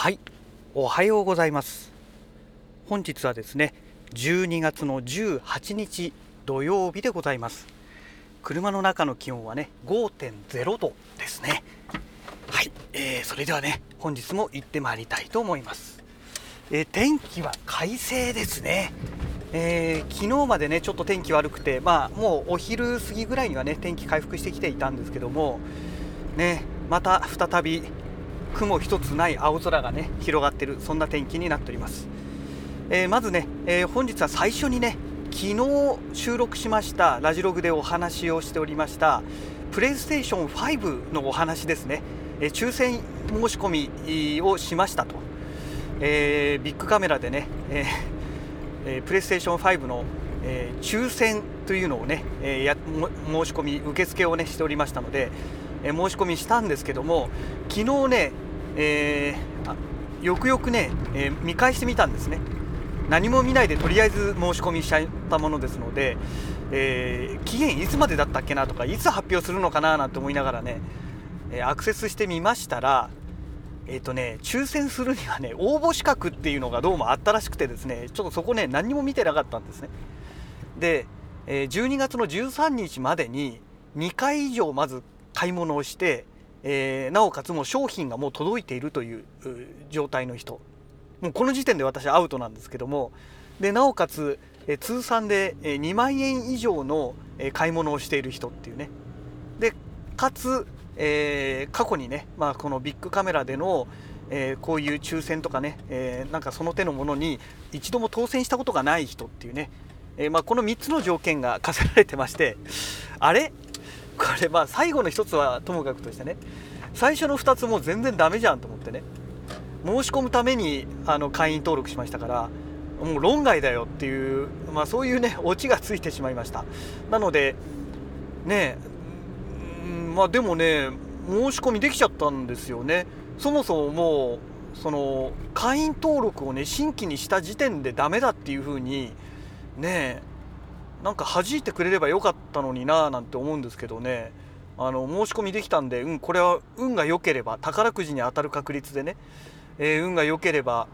はい。おはようございます。本日はですね12月の18日土曜日でございます。車の中の気温はね5.0度ですね。はい、えー、それではね本日も行ってまいりたいと思います、えー、天気は快晴ですね。えー、昨日までねちょっと天気悪くてまあもうお昼過ぎぐらいにはね天気回復してきていたんですけどもねまた再び雲一つない青空がね広がっているそんな天気になっております、えー、まずね、えー、本日は最初にね昨日収録しましたラジログでお話をしておりましたプレイステーション5のお話ですね、えー、抽選申し込みをしましたと、えー、ビッグカメラでね、えー、プレイステーション5の、えー、抽選というのをね、えー、や申し込み受付をねしておりましたので、え申し込みしたんですけども昨日ね、えー、よくよくね、えー、見返してみたんですね。何も見ないでとりあえず申し込みしちゃったものですので、えー、期限いつまでだったっけなとかいつ発表するのかななんて思いながらね、えアクセスしてみましたらえっ、とね抽選するにはね応募資格っていうのがどうもあったらしくてですねちょっとそこね何も見てなかったんですね。で、え12月の13日までに2回以上まず買い物をして、えー、なおかつもう商品がもう届いているという状態の人。もうこの時点で私アウトなんですけども。でなおかつ、えー、通算で2万円以上の買い物をしている人っていうね。でかつ、えー、過去にね、まあ、このビッグカメラでのえー、こういう抽選とかね、えー、なんかその手のものに一度も当選したことがない人っていうね、えー、まあ、この3つの条件が課せられてまして。あれ？これまあ最後の1つはともかくとしてね最初の2つも全然ダメじゃんと思ってね申し込むためにあの会員登録しましたからもう論外だよっていう、まあ、そういうねオチがついてしまいました。なのでねまあでもね申し込みできちゃったんですよね。そもそももうその会員登録をね新規にした時点でダメだっていうふうにねなんか弾いてくれればよかったのにななんて思うんですけどね。あの申し込みできたんで、うん、これは運が良ければ宝くじに当たる確率でね、えー、運が良ければ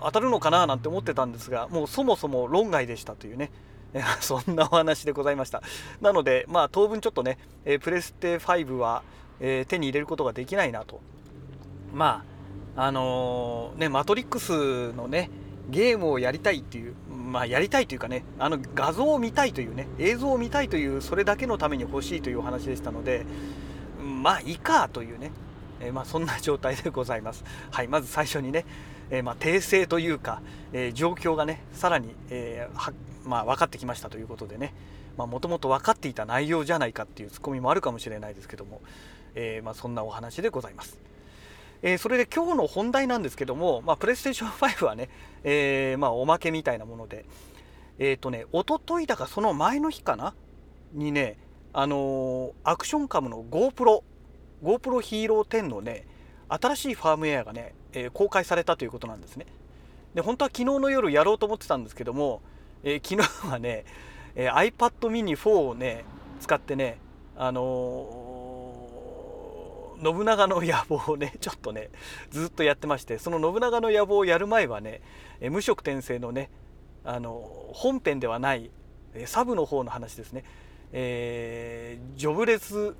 当たるのかななんて思ってたんですがもうそもそも論外でしたというね。そんなお話でございました。なのでまあ当分ちょっとね、えー、プレステ5は、えー、手に入れることができないなと。まああの、ねマトリックスのねゲームをやりたいっていうまあ、やりたいというかねあの画像を見たいというね映像を見たいというそれだけのために欲しいというお話でしたのでまあいいかというね、えー、まあ、そんな状態でございます。はいまず最初にね、えー、まあ、訂正というか、えー、状況がねさらに、えまあ、分かってきましたということでねもともと分かっていた内容じゃないかっていうツッコミもあるかもしれないですけども、えまあ、そんなお話でございます。えー、それで今日の本題なんですけども、まあ、プレイステーション5はね、えー、まあ、おまけみたいなもので、えっ、ー、とね、おとといだかその前の日かな？にね、あのアクションカムの GoPro、GoPro ヒーロー10のね、新しいファームウェアがね、え公開されたということなんですね。で、本当は昨日の夜やろうと思ってたんですけども、え昨日はね、え iPad mini 4をね、使ってね、あの信長の野望をねちょっとねずっとやってましてその信長の野望をやる前はね無色転生のねあの本編ではないサブの方の話ですね、えー、ジョブレス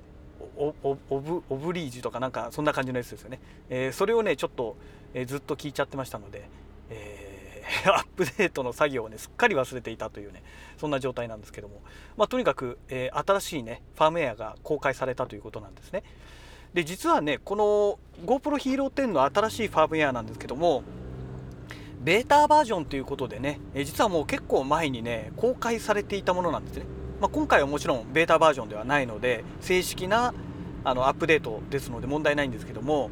オブオブリージュとかなんかそんな感じのやつですよね、えー、それをねちょっと、えー、ずっと聞いちゃってましたので、えー、アップデートの作業をねすっかり忘れていたというねそんな状態なんですけども、まあ、とにかく、え新しいねファームウェアが公開されたということなんですね。で実はねこの GoPro Hero 10の新しいファームウェアなんですけどもベータバージョンということでね実はもう結構前にね公開されていたものなんですね、まあ、今回はもちろんベータバージョンではないので正式なあのアップデートですので問題ないんですけども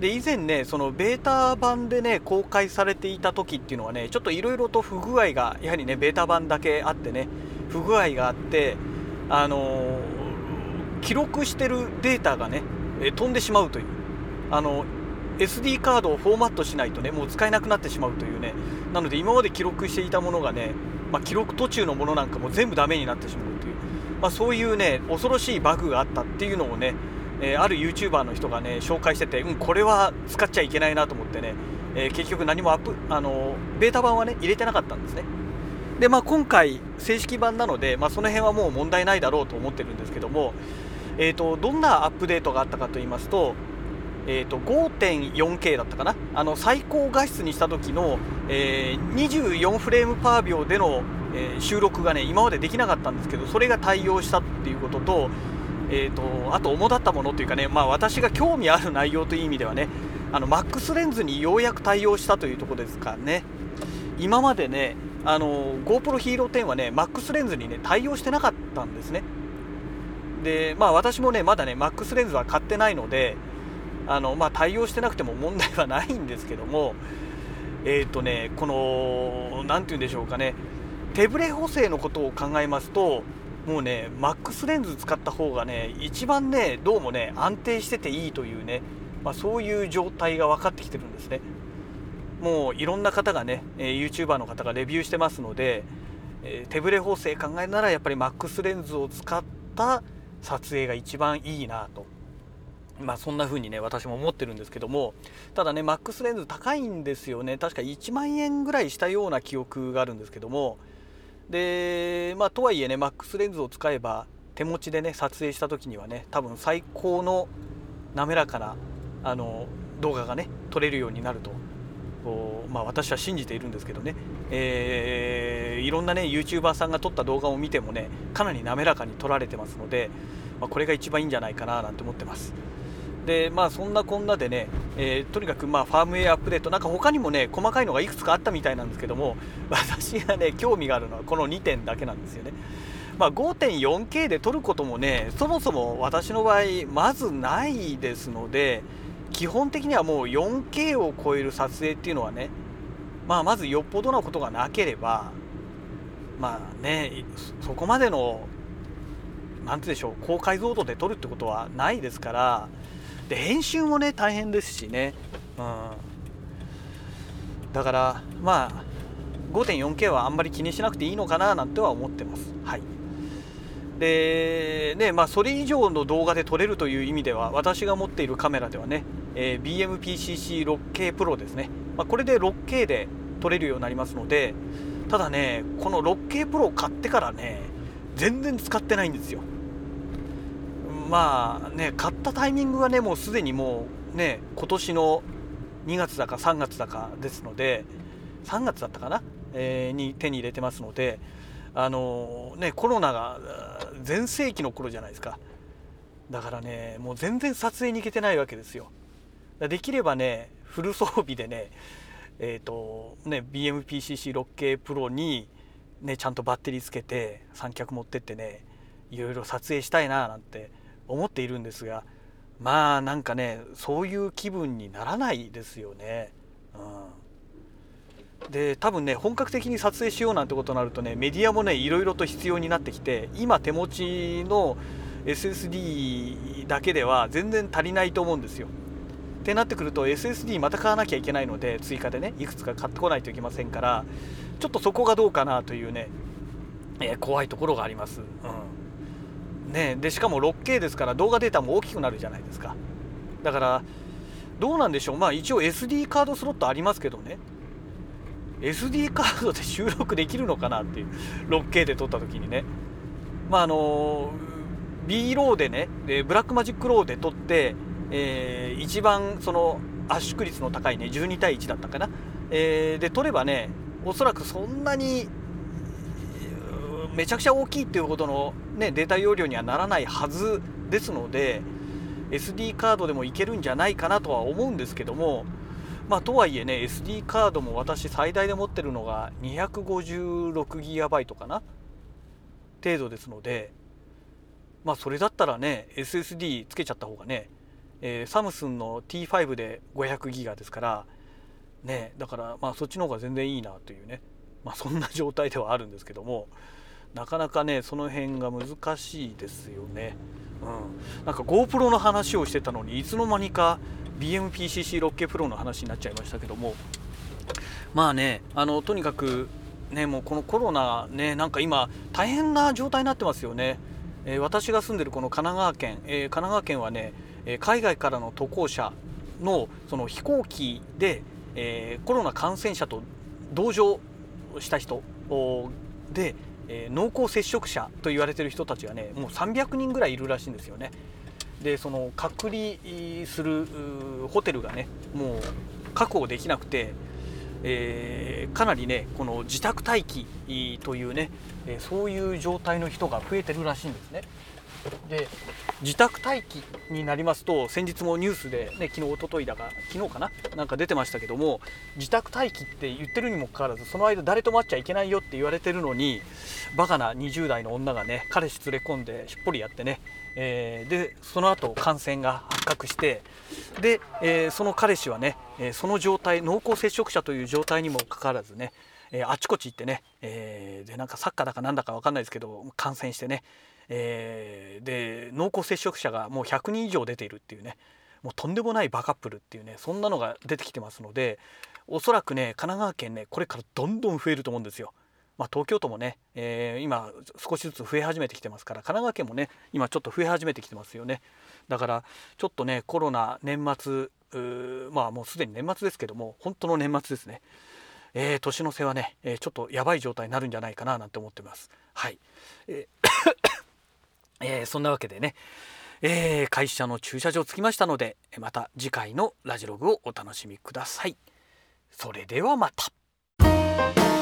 で以前ねそのベータ版でね公開されていた時っていうのはねちょっといろいろと不具合がやはりねベータ版だけあってね不具合があってあのー、記録してるデータがねえ飛んでしまうという。あの SD カードをフォーマットしないとねもう使えなくなってしまうというね。なので今まで記録していたものがね、まあ、記録途中のものなんかも全部ダメになってしまうという、まあ、そういうね恐ろしいバグがあったっていうのをね、えー、ある YouTuber の人がね紹介してて、うん、これは使っちゃいけないなと思ってね、えー、結局何もアップあのベータ版はね入れてなかったんですね。でまあ今回正式版なので、まあ、その辺はもう問題ないだろうと思ってるんですけども、えーと、どんなアップデートがあったかと言いますと,、えーと、5.4K だったかな。あの最高画質にした時の、えー、24フレームパー秒での、えー、収録がね今までできなかったんですけどそれが対応したっていうこととえーと、あと主だったものというかね、まあ、私が興味ある内容という意味ではねあのマックスレンズにようやく対応したというところですかね。今までねあの GoPro Hero 10はねマックスレンズにね対応してなかったんですね。でまあ私もねまだねマックスレンズは買ってないのであの、まあ、対応してなくても問題はないんですけどもえっ、ー、とねこの何て言うんでしょうかね手ブレ補正のことを考えますともうねマックスレンズ使った方がね一番ねどうもね安定してていいというね、まあ、そういう状態が分かってきてるんですね。もういろんな方がね、えー、YouTuber の方がレビューしてますので、えー、手ブレ補正考えならやっぱりマックスレンズを使った撮影が一番いいなと。まあそんな風にね私も思ってるんですけどもただねマックスレンズ高いんですよね。確か1万円ぐらいしたような記憶があるんですけども。でまあとはいえねマックスレンズを使えば手持ちでね撮影した時にはね多分最高の滑らかなあの動画がね撮れるようになるとこうまあ、私は信じているんですけどね、えー、いろんなね YouTuber さんが撮った動画を見てもねかなり滑らかに撮られてますので、まあ、これが一番いいんじゃないかななんて思ってます。でまあそんなこんなでね、えー、とにかくまあファームウェアアップデートなんか他にもね細かいのがいくつかあったみたいなんですけども 私がね興味があるのはこの2点だけなんですよね。まあ、5.4K で撮ることもねそもそも私の場合まずないですので基本的にはもう 4K を超える撮影っていうのはねまあまずよっぽどなことがなければまあねそこまでの何てうでしょう高解像度で撮るってことはないですからで編集もね大変ですしね、うん、だからまあ 5.4K はあんまり気にしなくていいのかななんては思ってます。はい。でねまあそれ以上の動画で撮れるという意味では私が持っているカメラではね、えー、BMPCC6K Pro ですね、まあ、これで 6K で撮れるようになりますのでただねこの 6K Pro を買ってからね全然使ってないんですよ。まあね買ったタイミングがねもうすでにもうね今年の2月だか3月だかですので3月だったかな、えー、に手に入れてますのであのねコロナが全盛期の頃じゃないですか。だからねもう全然撮影に行けてないわけですよ。できればねフル装備でねえっ、ー、とね BMPCC6K Pro にねちゃんとバッテリーつけて三脚持ってってねいろいろ撮影したいななんて思っているんですがまあなんかねそういう気分にならないですよね。うん、で多分ね本格的に撮影しようなんてことになるとねメディアもねいろいろと必要になってきて今手持ちの SSD だけでは全然足りないと思うんですよ。ってなってくると SSD また買わなきゃいけないので追加でねいくつか買ってこないといけませんからちょっとそこがどうかなというね、えー、怖いところがあります。うんね、でしかも 6K ですから動画データも大きくなるじゃないですかだからどうなんでしょうまあ一応 SD カードスロットありますけどね SD カードで収録できるのかなっていう 6K で撮った時にね。まああの B ローでねでブラックマジックローで撮って、えー、一番その圧縮率の高いね12対1だったかな、えー、で撮ればねおそらくそんなにめちゃくちゃ大きいっていうほどの、ね、データ容量にはならないはずですので SD カードでもいけるんじゃないかなとは思うんですけどもまあとはいえね SD カードも私最大で持ってるのが 256GB かな？程度ですのでまあそれだったらね SSD つけちゃった方がね、えー、サムスンの T5 で 500GB ですからねだからまあそっちの方が全然いいなというねまあそんな状態ではあるんですけどもなかなかねその辺が難しいですよね。うん、なんか GoPro の話をしてたのにいつの間にか BMPCC6K Pro の話になっちゃいましたけどもまあねあのとにかくねもうこのコロナねなんか今大変な状態になってますよね。えー、私が住んでるこの神奈川県、えー、神奈川県はねえ海外からの渡航者のその飛行機で、えコロナ感染者と同乗した人で、え濃厚接触者と言われてる人たちがねもう300人ぐらいいるらしいんですよね。でその隔離するホテルがねもう確保できなくて、えー、かなりねこの自宅待機というね、そういう状態の人が増えてるらしいんですね。で自宅待機になりますと先日もニュースで、ね、昨日一昨日だか昨日かななんか出てましたけども自宅待機って言ってるにもかかわらずその間誰と待っちゃいけないよって言われてるのにバカな20代の女がね彼氏連れ込んでしっぽりやってね、えー、でその後感染が発覚してで、えー、その彼氏はね、えその状態濃厚接触者という状態にもかかわらずねえー、あちこち行ってね、えー、でなんかサッカーだかなんだか分かんないですけど感染してね、えー、で濃厚接触者がもう100人以上出ているっていうねもうとんでもないバカップルっていうねそんなのが出てきてますのでおそらくね神奈川県ねこれからどんどん増えると思うんですよ。まあ、東京都もね、えー、今少しずつ増え始めてきてますから神奈川県もね今ちょっと増え始めてきてますよねだからちょっとねコロナ年末まあもうすでに年末ですけども本当の年末ですねえー、年の瀬はね、えー、ちょっとやばい状態になるんじゃないかななんて思ってます。はい、えーえー、そんなわけでね、えー、会社の駐車場着きましたのでまた次回のラジログをお楽しみください。それではまた。